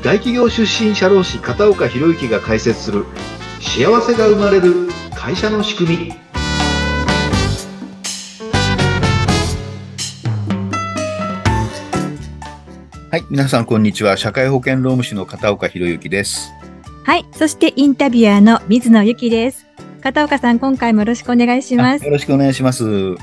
大企業出身社労士片岡博之が解説する幸せが生まれる会社の仕組み。はい皆さんこんにちは。社会保険労務士の片岡博之です。はいそしてインタビュアーの水野由紀です。片岡さん今回もよろしくお願いします。よろしくお願いします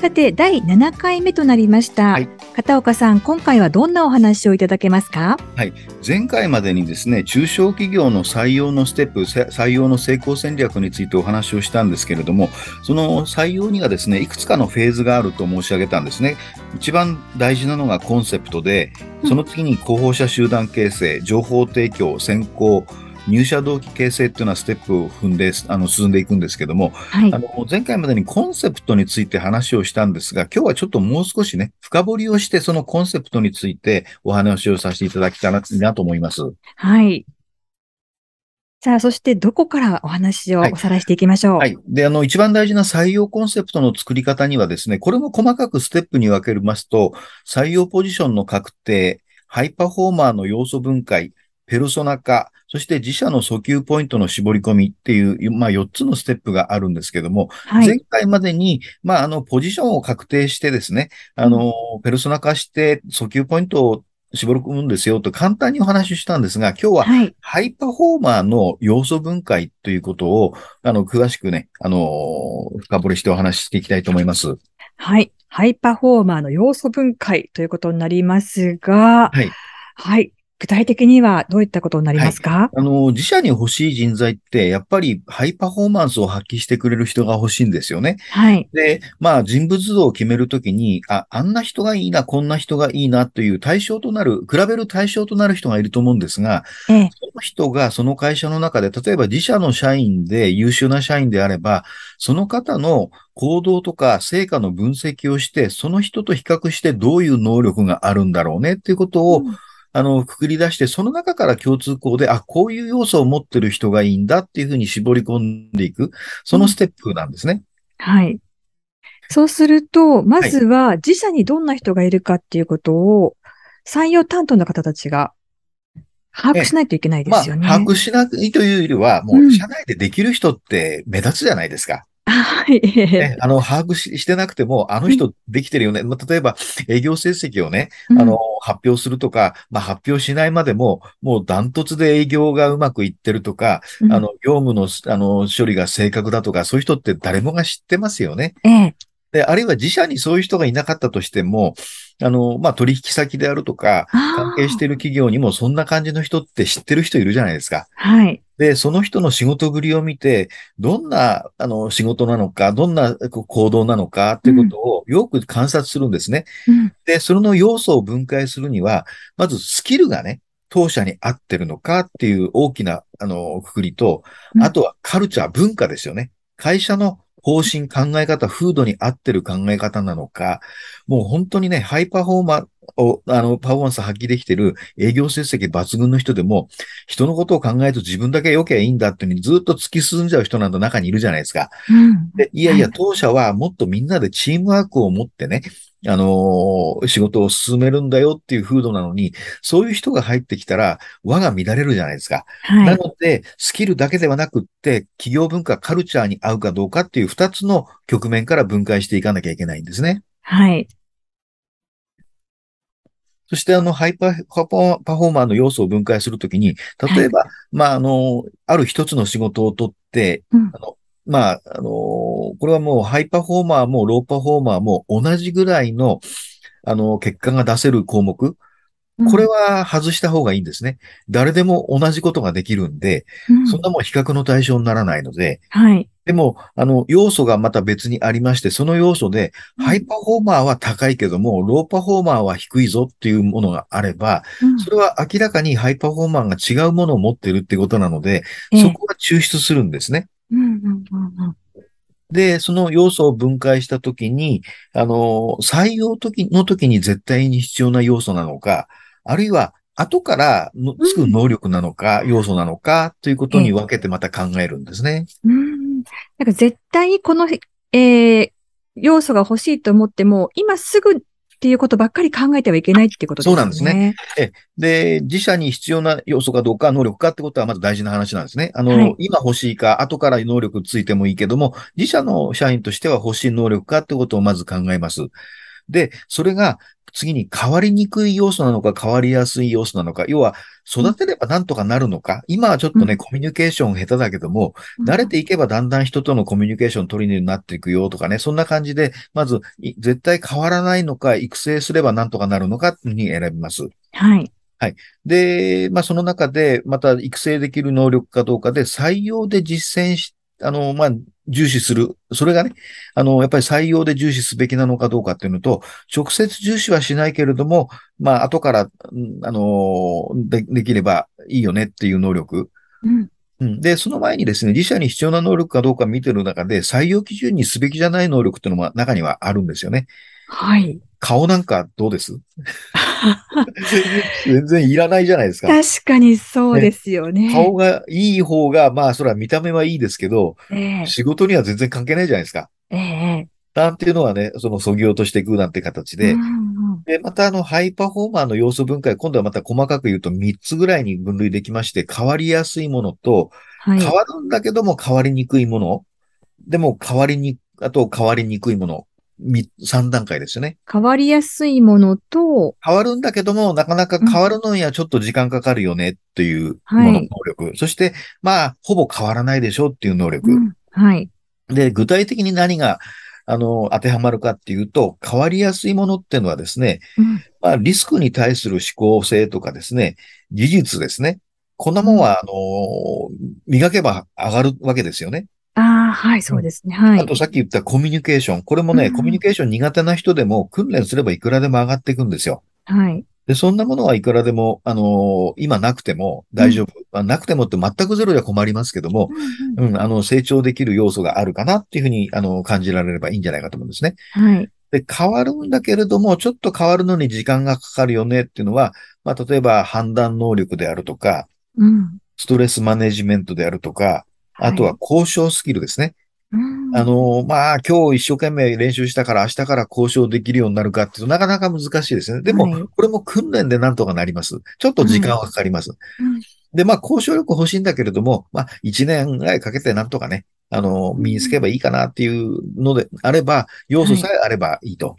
さて、第7回目となりました。はい、片岡さん、今回はどんなお話をいただけますか？はい。前回までにですね、中小企業の採用のステップ、採用の成功戦略についてお話をしたんですけれども、その採用にはですね、いくつかのフェーズがあると申し上げたんですね。一番大事なのがコンセプトで、その次に広報者集団形成、情報提供、選考、入社動機形成っていうのはステップを踏んで、あの、進んでいくんですけども、はい、あの、前回までにコンセプトについて話をしたんですが、今日はちょっともう少しね、深掘りをして、そのコンセプトについてお話をさせていただきたいなと思います。はい。さあ、そしてどこからお話をおさらいしていきましょう、はい。はい。で、あの、一番大事な採用コンセプトの作り方にはですね、これも細かくステップに分けますと、採用ポジションの確定、ハイパフォーマーの要素分解、ペルソナ化、そして自社の訴求ポイントの絞り込みっていう、まあ4つのステップがあるんですけども、はい、前回までに、まああの、ポジションを確定してですね、あの、ペルソナ化して訴求ポイントを絞り込むんですよと簡単にお話ししたんですが、今日はハイパフォーマーの要素分解ということを、あの、詳しくね、あの、深掘りしてお話ししていきたいと思います。はい。ハイパフォーマーの要素分解ということになりますが、はい。はい。具体的にはどういったことになりますか、はい、あの、自社に欲しい人材って、やっぱりハイパフォーマンスを発揮してくれる人が欲しいんですよね。はい。で、まあ人物像を決めるときに、あ、あんな人がいいな、こんな人がいいなという対象となる、比べる対象となる人がいると思うんですが、ええ、その人がその会社の中で、例えば自社の社員で優秀な社員であれば、その方の行動とか成果の分析をして、その人と比較してどういう能力があるんだろうねっていうことを、うんあの、くくり出して、その中から共通項で、あ、こういう要素を持ってる人がいいんだっていうふうに絞り込んでいく、そのステップなんですね。うん、はい。そうすると、まずは自社にどんな人がいるかっていうことを、採用担当の方たちが把握しないといけないですよね。まあ、把握しないというよりは、もう社内でできる人って目立つじゃないですか。はい。ね、あの、把握ししてなくても、あの人できてるよね。まあ、例えば、営業成績をね、あの、発表するとか、まあ、発表しないまでも、もうダントツで営業がうまくいってるとか、うん、あの、業務の、あの、処理が正確だとか、そういう人って誰もが知ってますよね。ええ。で、あるいは自社にそういう人がいなかったとしても、あの、まあ、取引先であるとか、関係している企業にもそんな感じの人って知ってる人いるじゃないですか。はい。で、その人の仕事ぶりを見て、どんな、あの、仕事なのか、どんな行動なのかっていうことをよく観察するんですね。うん、で、その要素を分解するには、まずスキルがね、当社に合ってるのかっていう大きな、あの、くくりと、あとはカルチャー、文化ですよね。会社の方針、考え方、風土に合ってる考え方なのか、もう本当にね、ハイパフォーマーを、あの、パフォーマンス発揮できてる営業成績抜群の人でも、人のことを考えると自分だけ良けばいいんだっていうにずっと突き進んじゃう人なんて中にいるじゃないですか。うん、でいやいや、当社はもっとみんなでチームワークを持ってね、あのー、仕事を進めるんだよっていう風土なのに、そういう人が入ってきたら、輪が乱れるじゃないですか。はい、なので、スキルだけではなくって、企業文化、カルチャーに合うかどうかっていう二つの局面から分解していかなきゃいけないんですね。はい。そして、あの、ハイパーパフォーマーの要素を分解するときに、例えば、はい、まあ、あの、ある一つの仕事をとって、うん、あのまあ、あのー、これはもうハイパフォーマーもローパフォーマーも同じぐらいの、あの、結果が出せる項目。これは外した方がいいんですね。うん、誰でも同じことができるんで、うん、そんなもん比較の対象にならないので、はい。でも、あの、要素がまた別にありまして、その要素で、ハイパフォーマーは高いけども、ローパフォーマーは低いぞっていうものがあれば、それは明らかにハイパフォーマーが違うものを持ってるってことなので、そこは抽出するんですね。で、その要素を分解したときに、あの、採用時の時に絶対に必要な要素なのか、あるいは後からつく能力なのか、うん、要素なのか、ということに分けてまた考えるんですね。うん。なんか絶対この、えー、要素が欲しいと思っても、今すぐっていうことばっかり考えてはいけないっていうことですね。そうなんですね。えで、自社に必要な要素かどうか、能力かってことはまず大事な話なんですね。あの、はい、今欲しいか、後から能力ついてもいいけども、自社の社員としては欲しい能力かってことをまず考えます。で、それが次に変わりにくい要素なのか変わりやすい要素なのか、要は育てればなんとかなるのか、今はちょっとね、うん、コミュニケーション下手だけども、うん、慣れていけばだんだん人とのコミュニケーション取りになっていくよとかね、そんな感じで、まず絶対変わらないのか、育成すればなんとかなるのかに選びます。はい。はい。で、まあ、その中で、また育成できる能力かどうかで採用で実践し、あの、まあ、重視する。それがね、あの、やっぱり採用で重視すべきなのかどうかっていうのと、直接重視はしないけれども、まあ、後から、あので、できればいいよねっていう能力。うん。うん、で、その前にですね、自社に必要な能力かどうか見てる中で、採用基準にすべきじゃない能力っていうのも中にはあるんですよね。はい。顔なんかどうです？全然いらないじゃないですか。確かにそうですよね。ね。顔がいい方が、まあ、それは見た目はいいですけど、えー、仕事には全然関係ないじゃないですか。ええー、なんていうのはね、そのそぎ落としていくなんて形で、うんうん、で、またあの、ハイパフォーマーの要素分解、今度はまた細かく言うと3つぐらいに分類できまして、変わりやすいものと、はい、変わるんだけども変わりにくいもの、でも変わりに、あと変わりにくいもの、3段階ですよね。変わりやすいものと、変わるんだけども、なかなか変わるのにはちょっと時間かかるよねっていうもの、能力、はい。そして、まあ、ほぼ変わらないでしょっていう能力。うん、はい。で、具体的に何が、あの、当てはまるかっていうと、変わりやすいものっていうのはですね、うん、まあ、リスクに対する思考性とかですね、技術ですね。こんなもんは、あの、磨けば上がるわけですよね。ああ、はい、そうですね。はい。あとさっき言ったコミュニケーション。これもね、うん、コミュニケーション苦手な人でも訓練すればいくらでも上がっていくんですよ。はい。で、そんなものはいくらでも、あのー、今なくても大丈夫。うん、まあ、なくてもって全くゼロじゃ困りますけども、うん、うん、あの、成長できる要素があるかなっていうふうに、あの、感じられればいいんじゃないかと思うんですね。はい。で、変わるんだけれども、ちょっと変わるのに時間がかかるよねっていうのは、まあ、例えば判断能力であるとか、うん、ストレスマネジメントであるとか、あとは交渉スキルですね。あの、まあ、今日一生懸命練習したから明日から交渉できるようになるかっていうとなかなか難しいですね。でも、はい、これも訓練でなんとかなります。ちょっと時間はかかります。で、まあ、交渉力欲しいんだけれども、まあ、一年ぐらいかけてなんとかね、あの、身につけばいいかなっていうのであれば、要素さえあればいいと。はい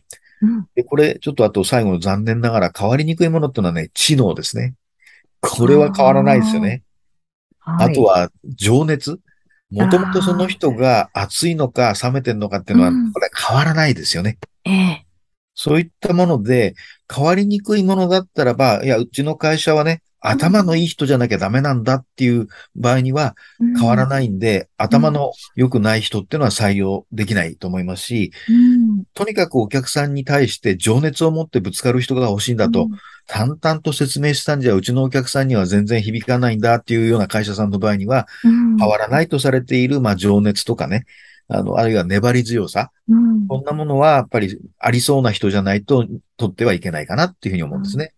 で、これ、ちょっとあと最後の残念ながら変わりにくいものっていうのはね、知能ですね。これは変わらないですよね。ああとは、情熱。もともとその人が熱いのか冷めてるのかっていうのは、これ変わらないですよね。ええ。そういったもので、変わりにくいものだったらば、いや、うちの会社はね、頭のいい人じゃなきゃダメなんだっていう場合には変わらないんで、うん、頭の良くない人っていうのは採用できないと思いますし、うん、とにかくお客さんに対して情熱を持ってぶつかる人が欲しいんだと、うん、淡々と説明したんじゃ、うちのお客さんには全然響かないんだっていうような会社さんの場合には、変わらないとされている、まあ、情熱とかね、あの、あるいは粘り強さ、こんなものはやっぱりありそうな人じゃないと取ってはいけないかなっていうふうに思うんですね。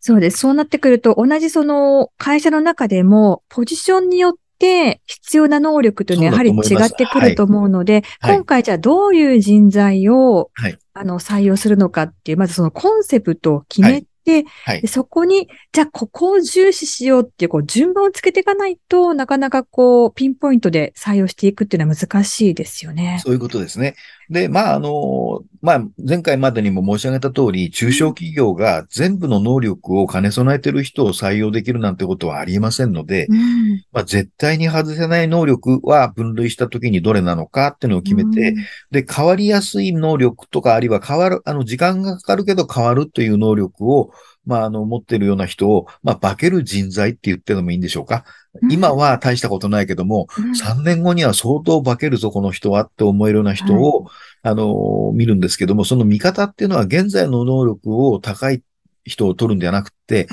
そうです。そうなってくると、同じその会社の中でも、ポジションによって必要な能力というのはやはり違ってくると思うので、はい、今回じゃあどういう人材を、はい、あの採用するのかっていう、まずそのコンセプトを決めて、はい、でそこに、じゃあここを重視しようっていう、こう順番をつけていかないとなかなかこう、ピンポイントで採用していくっていうのは難しいですよね。そういうことですね。で、まあ、あの、まあ、前回までにも申し上げた通り、中小企業が全部の能力を兼ね備えている人を採用できるなんてことはありえませんので、うん、まあ、絶対に外せない能力は分類したときにどれなのかっていうのを決めて、うん、で、変わりやすい能力とか、あるいは変わる、あの、時間がかかるけど変わるという能力を、まあ、あの、持ってるような人を、まあ、化ける人材って言ってもいいんでしょうか。今は大したことないけども、うん、3年後には相当化けるぞ、この人はって思えるような人を、はい、あの、見るんですけども、その見方っていうのは現在の能力を高い人を取るんではなくて、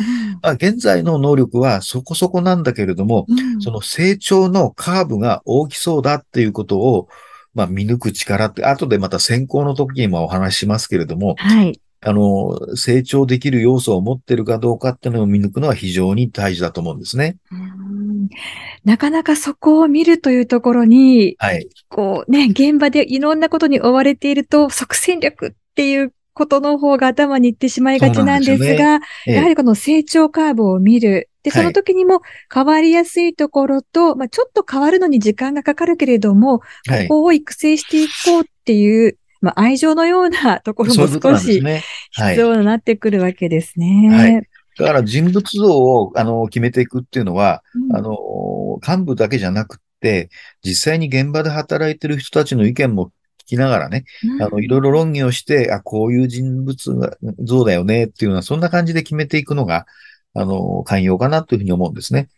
うん、現在の能力はそこそこなんだけれども、うん、その成長のカーブが大きそうだっていうことを、まあ、見抜く力って、後でまた先行の時にもお話ししますけれども、はい。あの、成長できる要素を持ってるかどうかっていうのを見抜くのは非常に大事だと思うんですね。なかなかそこを見るというところに、はい。こうね、現場でいろんなことに追われていると、即戦力っていうことの方が頭にいってしまいがちなんですが、すね、やはりこの成長カーブを見る。で、その時にも変わりやすいところと、はい、まあ、ちょっと変わるのに時間がかかるけれども、ここを育成していこうっていう、まあ、愛情のようなところも少し必要になってくるわけですね。はい、だから人物像をあの決めていくっていうのは、うん、あの、幹部だけじゃなくて、実際に現場で働いてる人たちの意見も聞きながらね、うん、あの、いろいろ論議をして、あ、こういう人物像だよねっていうのは、そんな感じで決めていくのが、あの、寛容かなというふうに思うんですね。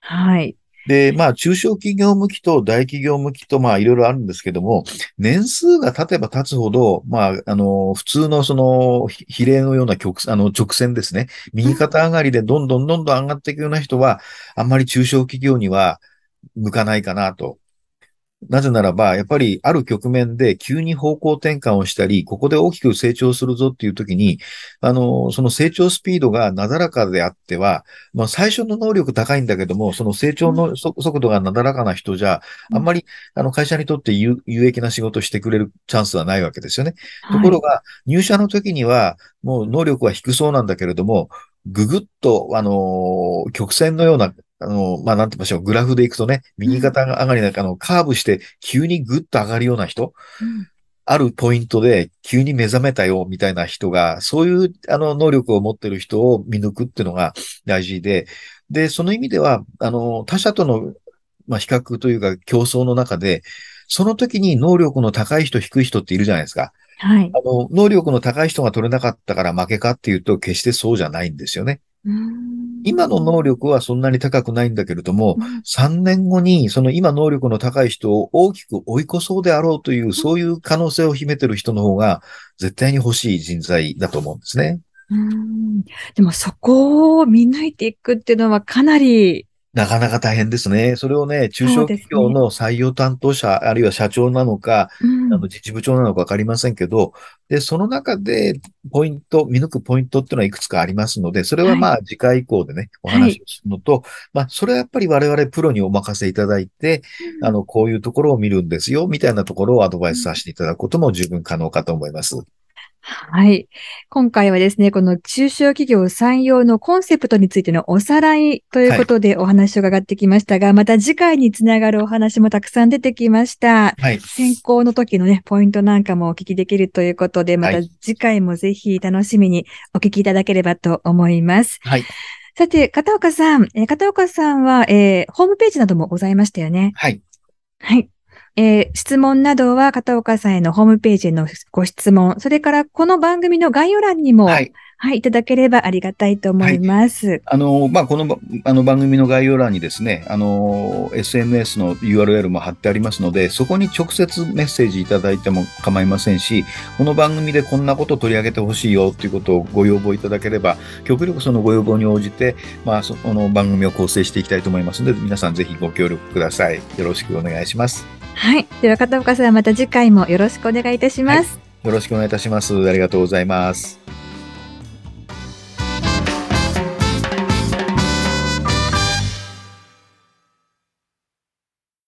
はい。で、まあ、中小企業向きと大企業向きと、まあ、いろいろあるんですけども、年数が経てば経つほど、まあ、あの、普通のその、比例のような曲、あの、直線ですね。右肩上がりでどんどんどんどん上がっていくような人は、あんまり中小企業には向かないかなとなぜならば、やっぱりある局面で急に方向転換をしたり、ここで大きく成長するぞっていう時に、あの、その成長スピードがなだらかであっては、まあ最初の能力高いんだけども、その成長の速度がなだらかな人じゃ、あんまり、あの会社にとって有益な仕事をしてくれるチャンスはないわけですよね。ところが、入社の時には、もう能力は低そうなんだけれども、ぐぐっと、あの、曲線のようなあの、まあ、なんて言いましょう、グラフでいくとね、右肩上がりなんかのカーブして急にグッと上がるような人、うん、あるポイントで急に目覚めたよみたいな人が、そういうあの能力を持ってる人を見抜くっていうのが大事で、で、その意味では、あの、他者との、まあ、比較というか競争の中で、その時に能力の高い人、低い人っているじゃないですか。はい。あの、能力の高い人が取れなかったから負けかっていうと、決してそうじゃないんですよね。今の能力はそんなに高くないんだけれども、うん、3年後にその今能力の高い人を大きく追い越そうであろうという、そういう可能性を秘めてる人の方が絶対に欲しい人材だと思うんですね。うんでもそこを見抜いていくっていうのはかなりなかなか大変ですね。それをね、中小企業の採用担当者、ね、あるいは社長なのか、うん、あの自治部長なのかわかりませんけど、で、その中でポイント、見抜くポイントっていうのはいくつかありますので、それはまあ次回以降でね、はい、お話をするのと、はい、まあそれはやっぱり我々プロにお任せいただいて、うん、あの、こういうところを見るんですよ、みたいなところをアドバイスさせていただくことも十分可能かと思います。はい。今回はですね、この中小企業採用のコンセプトについてのおさらいということでお話を伺ってきましたが、はい、また次回につながるお話もたくさん出てきました。はい。選考の時のね、ポイントなんかもお聞きできるということで、また次回もぜひ楽しみにお聞きいただければと思います。はい。さて、片岡さん、えー、片岡さんは、えー、ホームページなどもございましたよね。はい。はい。えー、質問などは片岡さんへのホームページへのご質問、それからこの番組の概要欄にも、はい、はい、いただければありがたいと思います。はい、あの、まあ、この、あの番組の概要欄にですね、あの、SNS の URL も貼ってありますので、そこに直接メッセージいただいても構いませんし、この番組でこんなことを取り上げてほしいよということをご要望いただければ、極力そのご要望に応じて、まあ、その番組を構成していきたいと思いますので、皆さんぜひご協力ください。よろしくお願いします。はい。では、片岡さん、また次回もよろしくお願いいたします。はい、よろしくお願いいたします。ありがとうございます。